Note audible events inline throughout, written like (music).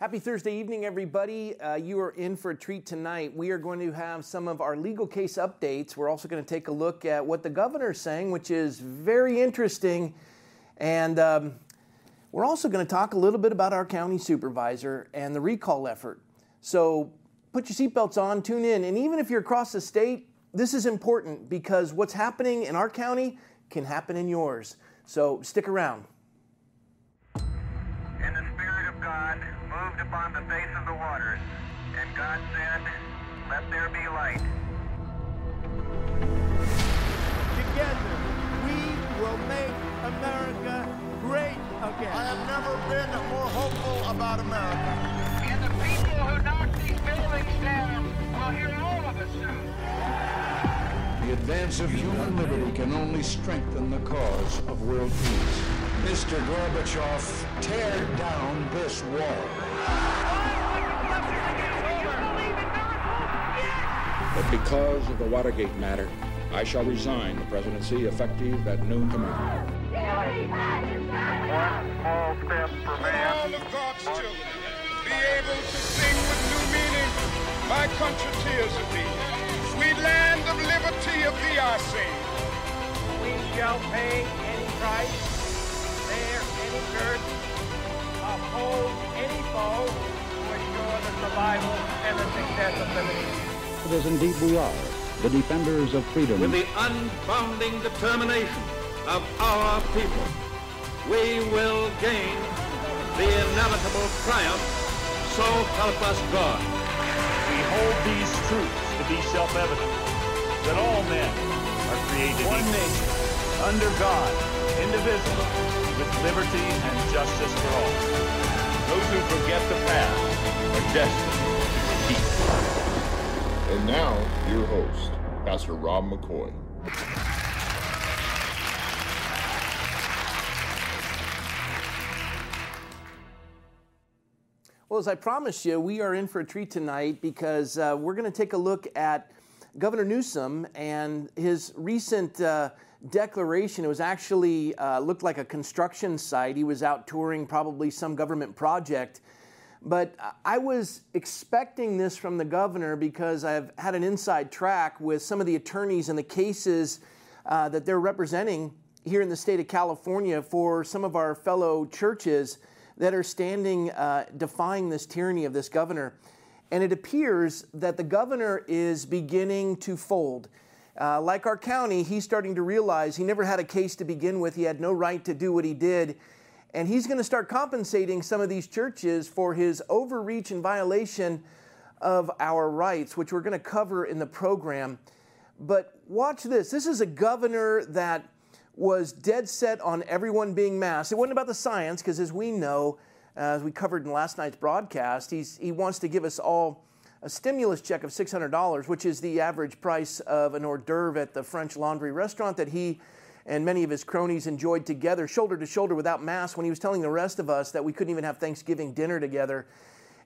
Happy Thursday evening, everybody. Uh, you are in for a treat tonight. We are going to have some of our legal case updates. We're also going to take a look at what the governor is saying, which is very interesting. And um, we're also going to talk a little bit about our county supervisor and the recall effort. So put your seatbelts on, tune in. And even if you're across the state, this is important because what's happening in our county can happen in yours. So stick around. Moved upon the face of the waters, and God said, Let there be light. Together, we will make America great again. I have never been more hopeful about America. And the people who knock these buildings down will hear all of us soon. The advance of human liberty can only strengthen the cause of world peace. Mr. Gorbachev, tear down this wall. But because of the Watergate matter, I shall resign the presidency effective at noon tomorrow. All step for man. All man. of God's children be able to sing with new meaning, My country tears of thee. Sweet land of liberty of thee I sing. We shall pay any price, bear any curse, oppose any foe to ensure the survival and the success of liberty. It is indeed we are, the defenders of freedom. With the unbounding determination of our people, we will gain the inevitable triumph. So help us God. We hold these truths to be self-evident, that all men are created One equal, nation. under God, indivisible, with liberty and justice for all. Those who forget the past are destined to repeat. And now, your host, Pastor Rob McCoy. Well, as I promised you, we are in for a treat tonight because uh, we're going to take a look at Governor Newsom and his recent uh, declaration. It was actually uh, looked like a construction site. He was out touring probably some government project. But I was expecting this from the governor because I've had an inside track with some of the attorneys in the cases uh, that they're representing here in the state of California for some of our fellow churches that are standing uh, defying this tyranny of this governor. And it appears that the governor is beginning to fold. Uh, like our county, he's starting to realize he never had a case to begin with. He had no right to do what he did. And he's going to start compensating some of these churches for his overreach and violation of our rights, which we're going to cover in the program. But watch this. This is a governor that was dead set on everyone being masked. It wasn't about the science, because as we know, uh, as we covered in last night's broadcast, he's, he wants to give us all a stimulus check of $600, which is the average price of an hors d'oeuvre at the French Laundry restaurant that he and many of his cronies enjoyed together, shoulder to shoulder without masks, when he was telling the rest of us that we couldn't even have Thanksgiving dinner together.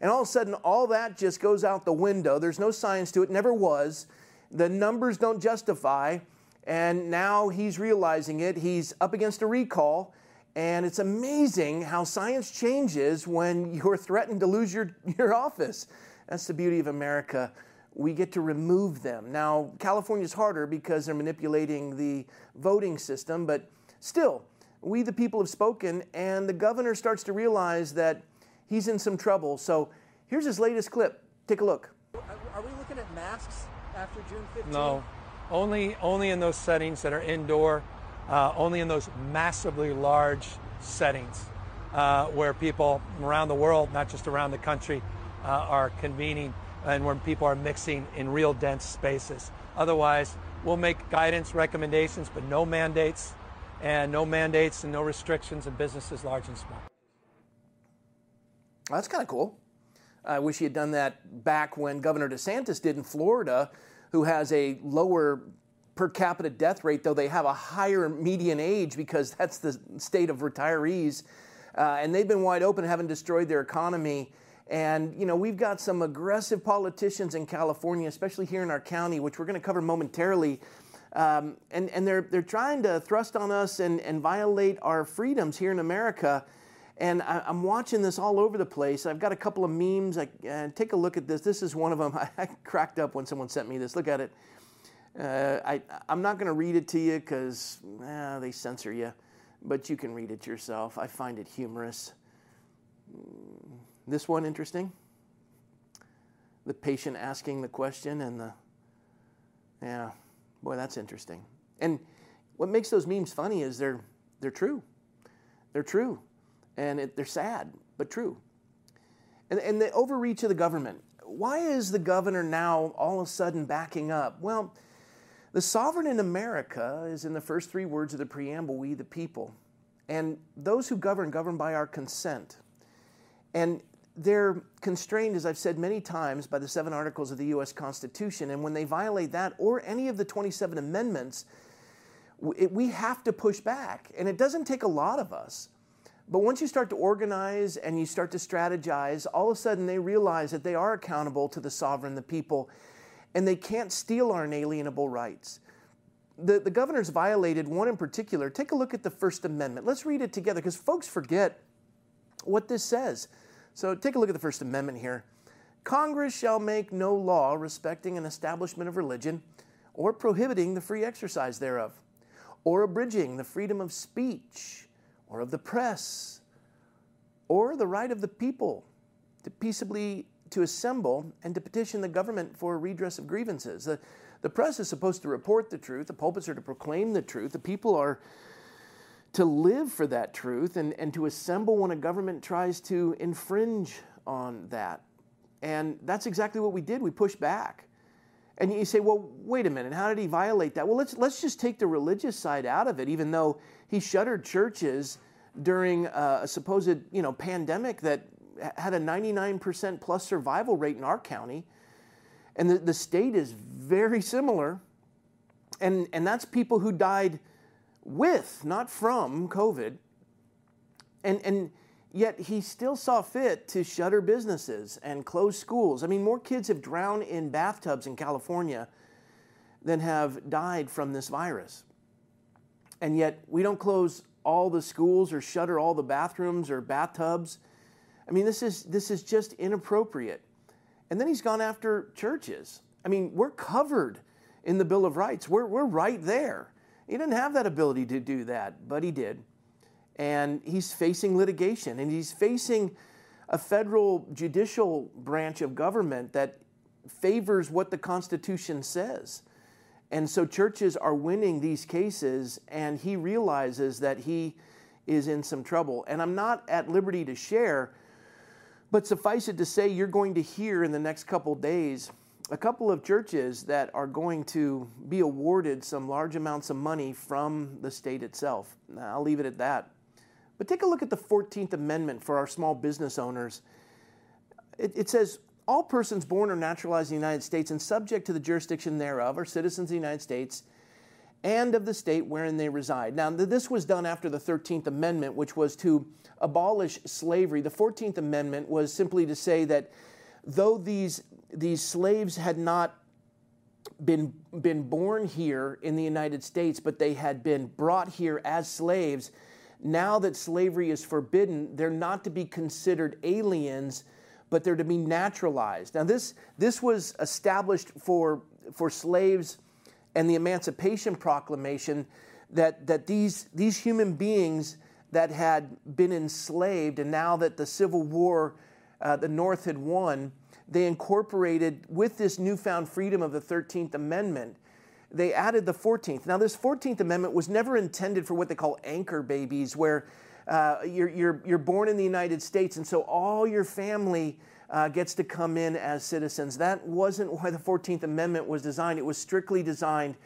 And all of a sudden, all that just goes out the window. There's no science to it, never was. The numbers don't justify. And now he's realizing it. He's up against a recall. And it's amazing how science changes when you're threatened to lose your, (laughs) your office. That's the beauty of America. We get to remove them. Now, California's harder because they're manipulating the voting system, but still, we the people have spoken, and the governor starts to realize that he's in some trouble. So here's his latest clip. Take a look. Are we looking at masks after June 15th? No, only only in those settings that are indoor, uh, only in those massively large settings uh, where people around the world, not just around the country, uh, are convening and when people are mixing in real dense spaces. Otherwise, we'll make guidance recommendations, but no mandates, and no mandates and no restrictions in businesses large and small. That's kind of cool. I wish he had done that back when Governor DeSantis did in Florida, who has a lower per capita death rate, though they have a higher median age because that's the state of retirees. Uh, and they've been wide open, haven't destroyed their economy. And, you know, we've got some aggressive politicians in California, especially here in our county, which we're going to cover momentarily. Um, and and they're, they're trying to thrust on us and, and violate our freedoms here in America. And I, am watching this all over the place. I've got a couple of memes. I, uh, take a look at this. This is one of them. I, (laughs) I, cracked up when someone sent me this. Look at it. Uh, I, I'm not going to read it to you because eh, they censor you, but you can read it yourself. I find it humorous. This one interesting? The patient asking the question and the, yeah, boy, that's interesting. And what makes those memes funny is they're, they're true. They're true. And it, they're sad, but true. And, and the overreach of the government. Why is the governor now all of a sudden backing up? Well, the sovereign in America is in the first three words of the preamble, we the people. And those who govern, govern by our consent. And they're constrained, as I've said many times, by the seven articles of the U.S. Constitution. And when they violate that or any of the 27 amendments, we have to push back. And it doesn't take a lot of us. But once you start to organize and you start to strategize, all of a sudden they realize that they are accountable to the sovereign, the people, and they can't steal our inalienable rights. The, the governor's violated one in particular. Take a look at the First Amendment. Let's read it together because folks forget what this says. So take a look at the First Amendment here. Congress shall make no law respecting an establishment of religion or prohibiting the free exercise thereof, or abridging the freedom of speech or of the press or the right of the people to peaceably to assemble and to petition the government for redress of grievances. The, the press is supposed to report the truth, the pulpits are to proclaim the truth, the people are to live for that truth and, and to assemble when a government tries to infringe on that. And that's exactly what we did. We pushed back. And you say, well, wait a minute, how did he violate that? Well, let's, let's just take the religious side out of it, even though he shuttered churches during uh, a supposed you know, pandemic that had a 99% plus survival rate in our county. And the, the state is very similar. And, and that's people who died with, not from COVID. And, and yet he still saw fit to shutter businesses and close schools. I mean, more kids have drowned in bathtubs in California than have died from this virus. And yet we don't close all the schools or shutter all the bathrooms or bathtubs. I mean, this is, this is just inappropriate. And then he's gone after churches. I mean, we're covered in the Bill of Rights, we're, we're right there. He didn't have that ability to do that, but he did. And he's facing litigation, and he's facing a federal judicial branch of government that favors what the Constitution says. And so churches are winning these cases, and he realizes that he is in some trouble. And I'm not at liberty to share, but suffice it to say, you're going to hear in the next couple days a couple of churches that are going to be awarded some large amounts of money from the state itself. I'll leave it at that. But take a look at the 14th Amendment for our small business owners. It, it says, all persons born or naturalized in the United States and subject to the jurisdiction thereof are citizens of the United States and of the state wherein they reside. Now, this was done after the 13th Amendment, which was to abolish slavery. The 14th Amendment was simply to say that though these, these slaves had not been, been born here in the United States, but they had been brought here as slaves, now that slavery is forbidden, they're not to be considered aliens but they're to be naturalized. Now, this, this was established for, for slaves and the Emancipation Proclamation that, that these, these human beings that had been enslaved, and now that the Civil War, uh, the North had won, they incorporated with this newfound freedom of the 13th Amendment. They added the 14th. Now, this 14th Amendment was never intended for what they call anchor babies, where uh, you're, you're, you're born in the United States, and so all your family uh, gets to come in as citizens. That wasn't why the 14th Amendment was designed. It was strictly designed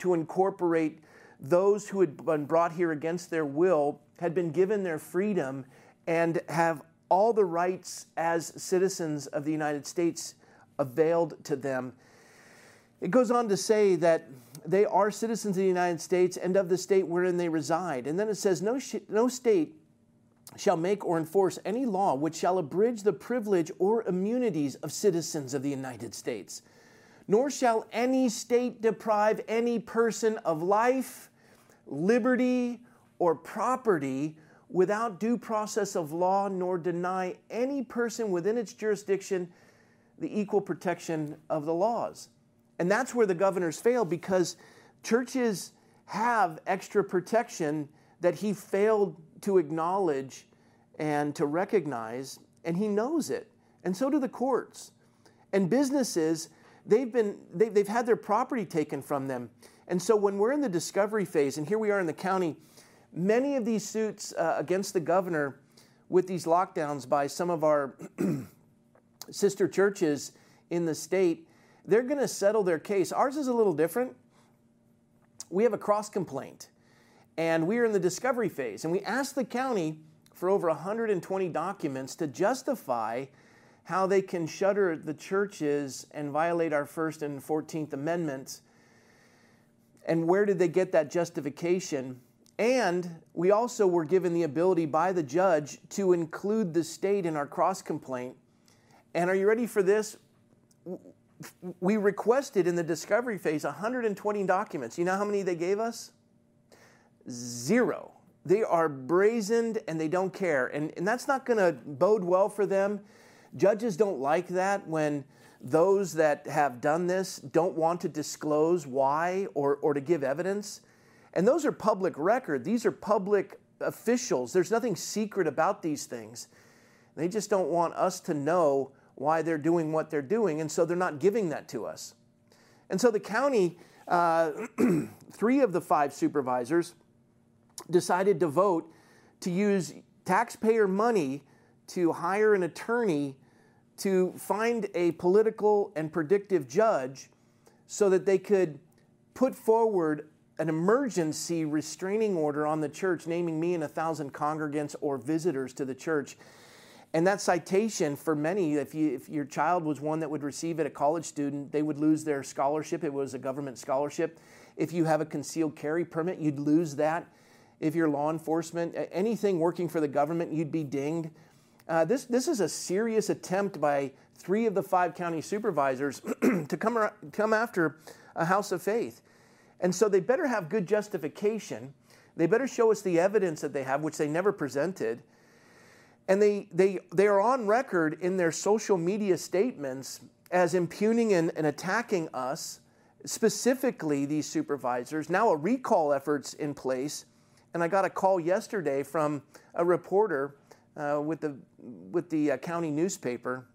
to incorporate those who had been brought here against their will, had been given their freedom, and have all the rights as citizens of the United States availed to them. It goes on to say that they are citizens of the United States and of the state wherein they reside. And then it says, No, sh- no state shall make or enforce any law which shall abridge the privilege or immunities of citizens of the United States. Nor shall any state deprive any person of life, liberty, or property without due process of law, nor deny any person within its jurisdiction the equal protection of the laws. And that's where the governors fail because churches have extra protection that he failed to acknowledge and to recognize, and he knows it. And so do the courts. And businesses, they've, been, they, they've had their property taken from them. And so when we're in the discovery phase, and here we are in the county, many of these suits uh, against the governor with these lockdowns by some of our (clears throat) sister churches in the state, they're going to settle their case. Ours is a little different. We have a cross complaint, and we are in the discovery phase. And we asked the county for over 120 documents to justify how they can shutter the churches and violate our First and 14th Amendments. And where did they get that justification? And we also were given the ability by the judge to include the state in our cross complaint. And are you ready for this? We requested in the discovery phase 120 documents. You know how many they gave us? Zero. They are brazened and they don't care. And, and that's not going to bode well for them. Judges don't like that when those that have done this don't want to disclose why or, or to give evidence. And those are public record. These are public officials. There's nothing secret about these things. They just don't want us to know why they're doing what they're doing, and so they're not giving that to us. And so the county, uh, (clears throat) three of the five supervisors, decided to vote to use taxpayer money to hire an attorney to find a political and predictive judge so that they could put forward an emergency restraining order on the church, naming me and a thousand congregants or visitors to the church. And that citation, for many, if, you, if your child was one that would receive it, a college student, they would lose their scholarship. It was a government scholarship. If you have a concealed carry permit, you'd lose that. If you're law enforcement, anything working for the government, you'd be dinged. Uh, this, this is a serious attempt by three of the five county supervisors (clears throat) to come, come after a house of faith. And so they better have good justification. They better show us the evidence that they have, which they never presented. And they, they, they are on record in their social media statements as impugning and, and attacking us, specifically these supervisors. Now, a recall effort's in place. And I got a call yesterday from a reporter uh, with the, with the uh, county newspaper,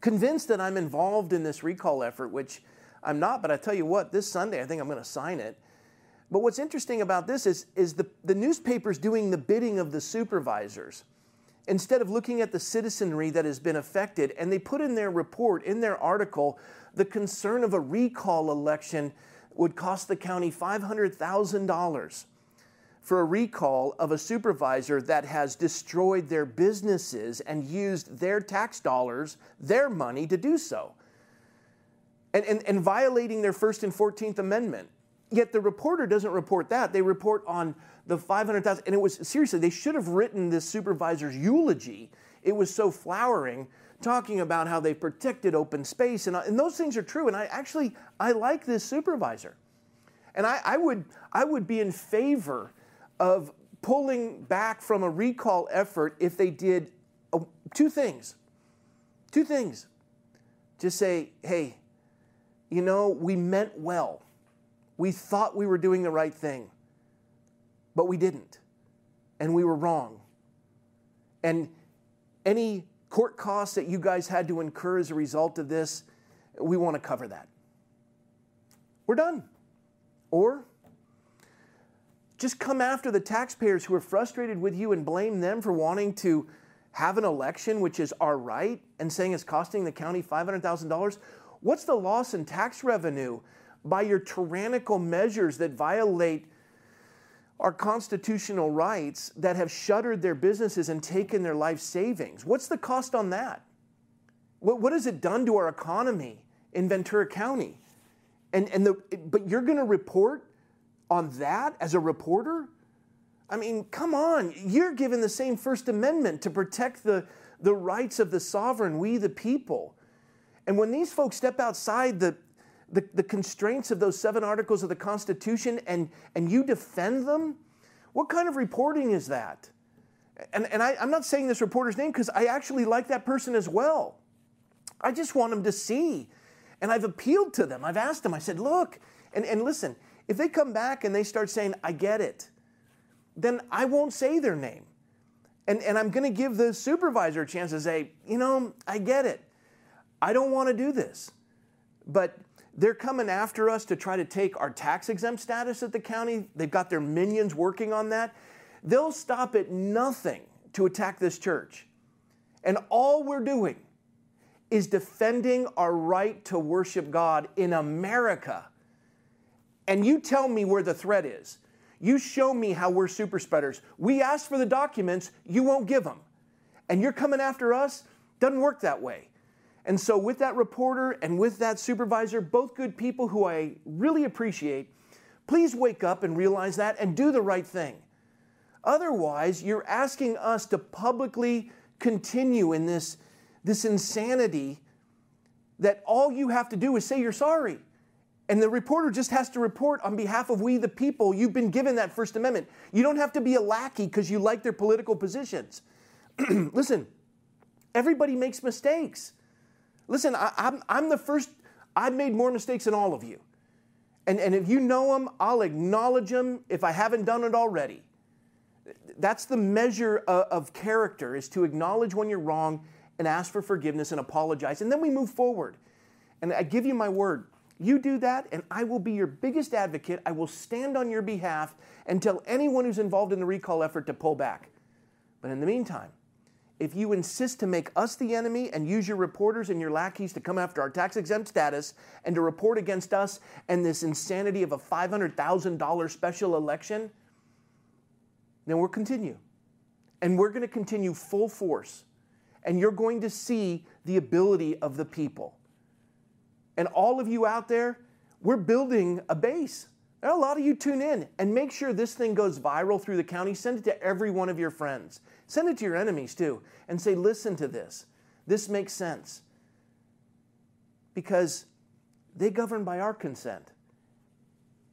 convinced that I'm involved in this recall effort, which I'm not, but I tell you what, this Sunday I think I'm going to sign it. But what's interesting about this is, is the, the newspaper's doing the bidding of the supervisors instead of looking at the citizenry that has been affected. And they put in their report, in their article, the concern of a recall election would cost the county $500,000 for a recall of a supervisor that has destroyed their businesses and used their tax dollars, their money, to do so, and, and, and violating their First and 14th Amendment. Yet the reporter doesn't report that. They report on the 500,000. And it was seriously, they should have written this supervisor's eulogy. It was so flowering, talking about how they protected open space. And, uh, and those things are true. And I actually, I like this supervisor. And I, I, would, I would be in favor of pulling back from a recall effort if they did a, two things. Two things. Just say, hey, you know, we meant well. We thought we were doing the right thing, but we didn't. And we were wrong. And any court costs that you guys had to incur as a result of this, we want to cover that. We're done. Or just come after the taxpayers who are frustrated with you and blame them for wanting to have an election, which is our right, and saying it's costing the county $500,000. What's the loss in tax revenue by your tyrannical measures that violate our constitutional rights that have shuttered their businesses and taken their life savings? What's the cost on that? What, what has it done to our economy in Ventura County? And, and the, but you're going to report on that as a reporter? I mean, come on. You're given the same First Amendment to protect the, the rights of the sovereign, we the people. And when these folks step outside the, the, the, constraints of those seven articles of the Constitution and, and you defend them, what kind of reporting is that? And, and I, I'm not saying this reporter's name because I actually like that person as well. I just want them to see. And I've appealed to them. I've asked them, I said, look, and, and listen, if they come back and they start saying, I get it, then I won't say their name. And, and I'm going to give the supervisor a chance to say, you know, I get it. I don't want to do this. But they're coming after us to try to take our tax exempt status at the county. They've got their minions working on that. They'll stop at nothing to attack this church. And all we're doing is defending our right to worship God in America. And you tell me where the threat is. You show me how we're super spreaders. We ask for the documents, you won't give them. And you're coming after us? Doesn't work that way. And so, with that reporter and with that supervisor, both good people who I really appreciate, please wake up and realize that and do the right thing. Otherwise, you're asking us to publicly continue in this, this insanity that all you have to do is say you're sorry. And the reporter just has to report on behalf of we the people. You've been given that First Amendment. You don't have to be a lackey because you like their political positions. (clears throat) Listen, everybody makes mistakes. Listen, I, am I'm, I'm the first, I've made more mistakes than all of you. And, and if you know them, I'll acknowledge them if I haven't done it already. That's the measure of, of character, is to acknowledge when you're wrong and ask for forgiveness and apologize. And then we move forward. And I give you my word. You do that, and I will be your biggest advocate. I will stand on your behalf and tell anyone who's involved in the recall effort to pull back. But in the meantime, if you insist to make us the enemy and use your reporters and your lackeys to come after our tax exempt status and to report against us and this insanity of a $500,000 special election, then we'll continue. And we're going to continue full force. And you're going to see the ability of the people. And all of you out there, we're building a base. A lot of you tune in and make sure this thing goes viral through the county. Send it to every one of your friends. Send it to your enemies too and say, listen to this. This makes sense. Because they govern by our consent.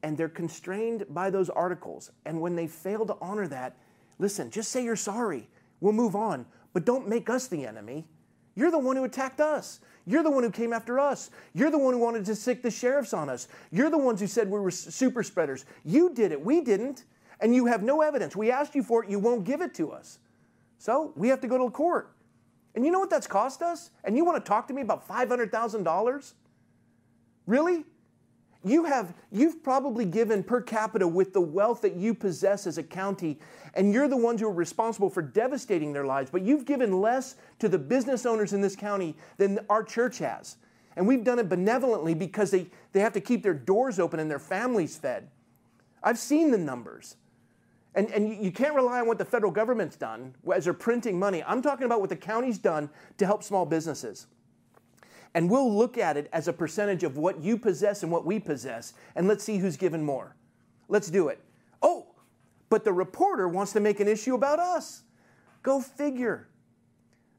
And they're constrained by those articles. And when they fail to honor that, listen, just say you're sorry. We'll move on. But don't make us the enemy. You're the one who attacked us. You're the one who came after us. You're the one who wanted to sic the sheriffs on us. You're the ones who said we were super spreaders. You did it. We didn't. And you have no evidence. We asked you for it. You won't give it to us. So we have to go to court. And you know what that's cost us? And you want to talk to me about $500,000? Really? You have you've probably given per capita with the wealth that you possess as a county and you're the ones who are responsible for devastating their lives, but you've given less to the business owners in this county than our church has. And we've done it benevolently because they, they have to keep their doors open and their families fed. I've seen the numbers. And, and you can't rely on what the federal government's done as they're printing money. I'm talking about what the county's done to help small businesses. And we'll look at it as a percentage of what you possess and what we possess, and let's see who's given more. Let's do it. Oh, but the reporter wants to make an issue about us. Go figure.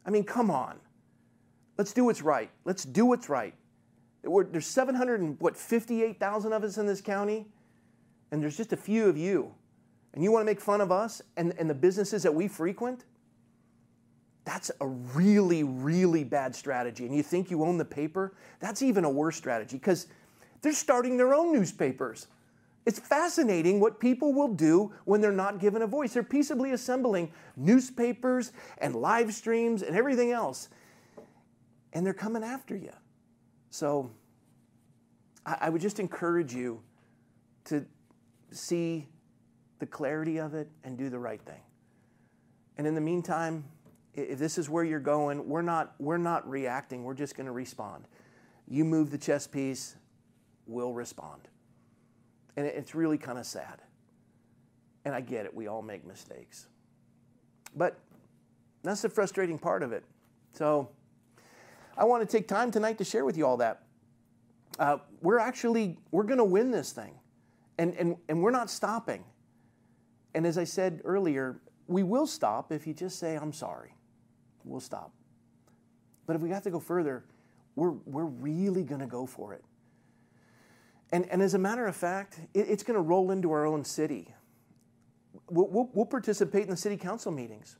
I mean, come on. Let's do what's right. Let's do what's right. there's 758,000 of us in this county, and there's just a few of you and you want to make fun of us and, and the businesses that we frequent, that's a really, really bad strategy. And you think you own the paper? That's even a worse strategy because they're starting their own newspapers. It's fascinating what people will do when they're not given a voice. They're peaceably assembling newspapers and live streams and everything else, and they're coming after you. So I, would just encourage you to see the clarity of it and do the right thing. And in the meantime, if this is where you're going, we're not, we're not reacting, we're just going to respond. You move the chess piece, we'll respond. And it's really kind of sad. And I get it, we all make mistakes. But that's the frustrating part of it. So I want to take time tonight to share with you all that. Uh, we're actually, we're going to win this thing. And, and, and we're not stopping. And as I said earlier, we will stop if you just say, I'm sorry. We'll stop. But if we have to go further, we're, we're really going to go for it. And, and as a matter of fact, it, it's going to roll into our own city. We'll, we'll, we'll, participate in the city council meetings.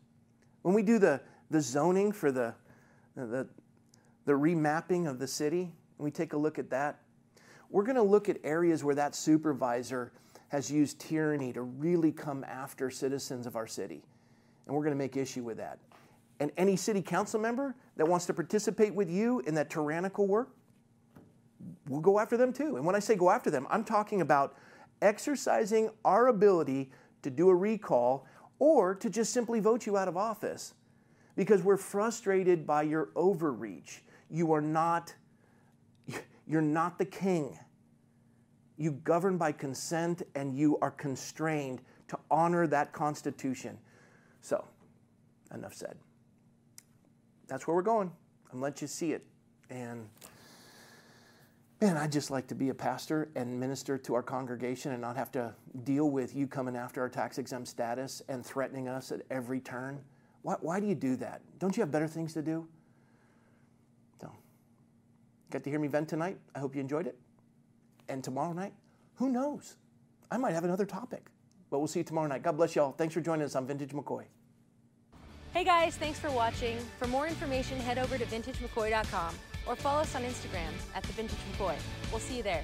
When we do the, the zoning for the, the, the remapping of the city, and we take a look at that, we're going to look at areas where that supervisor has used tyranny to really come after citizens of our city. And we're going to make issue with that. And any city council member that wants to participate with you in that tyrannical work, we'll go after them too. And when I say go after them, I'm talking about exercising our ability to do a recall or to just simply vote you out of office because we're frustrated by your overreach. You are not you're not the king. You govern by consent and you are constrained to honor that constitution. So, enough said. That's where we're going. I'm let you see it. And man, I'd just like to be a pastor and minister to our congregation and not have to deal with you coming after our tax exempt status and threatening us at every turn. Why, why do you do that? Don't you have better things to do? So, got to hear me vent tonight. I hope you enjoyed it. And tomorrow night, who knows? I might have another topic. But we'll see you tomorrow night. God bless y'all. Thanks for joining us on Vintage McCoy. Hey guys, thanks for watching. For more information, head over to vintagemccoy.com or follow us on Instagram at the Vintage. We'll see you there.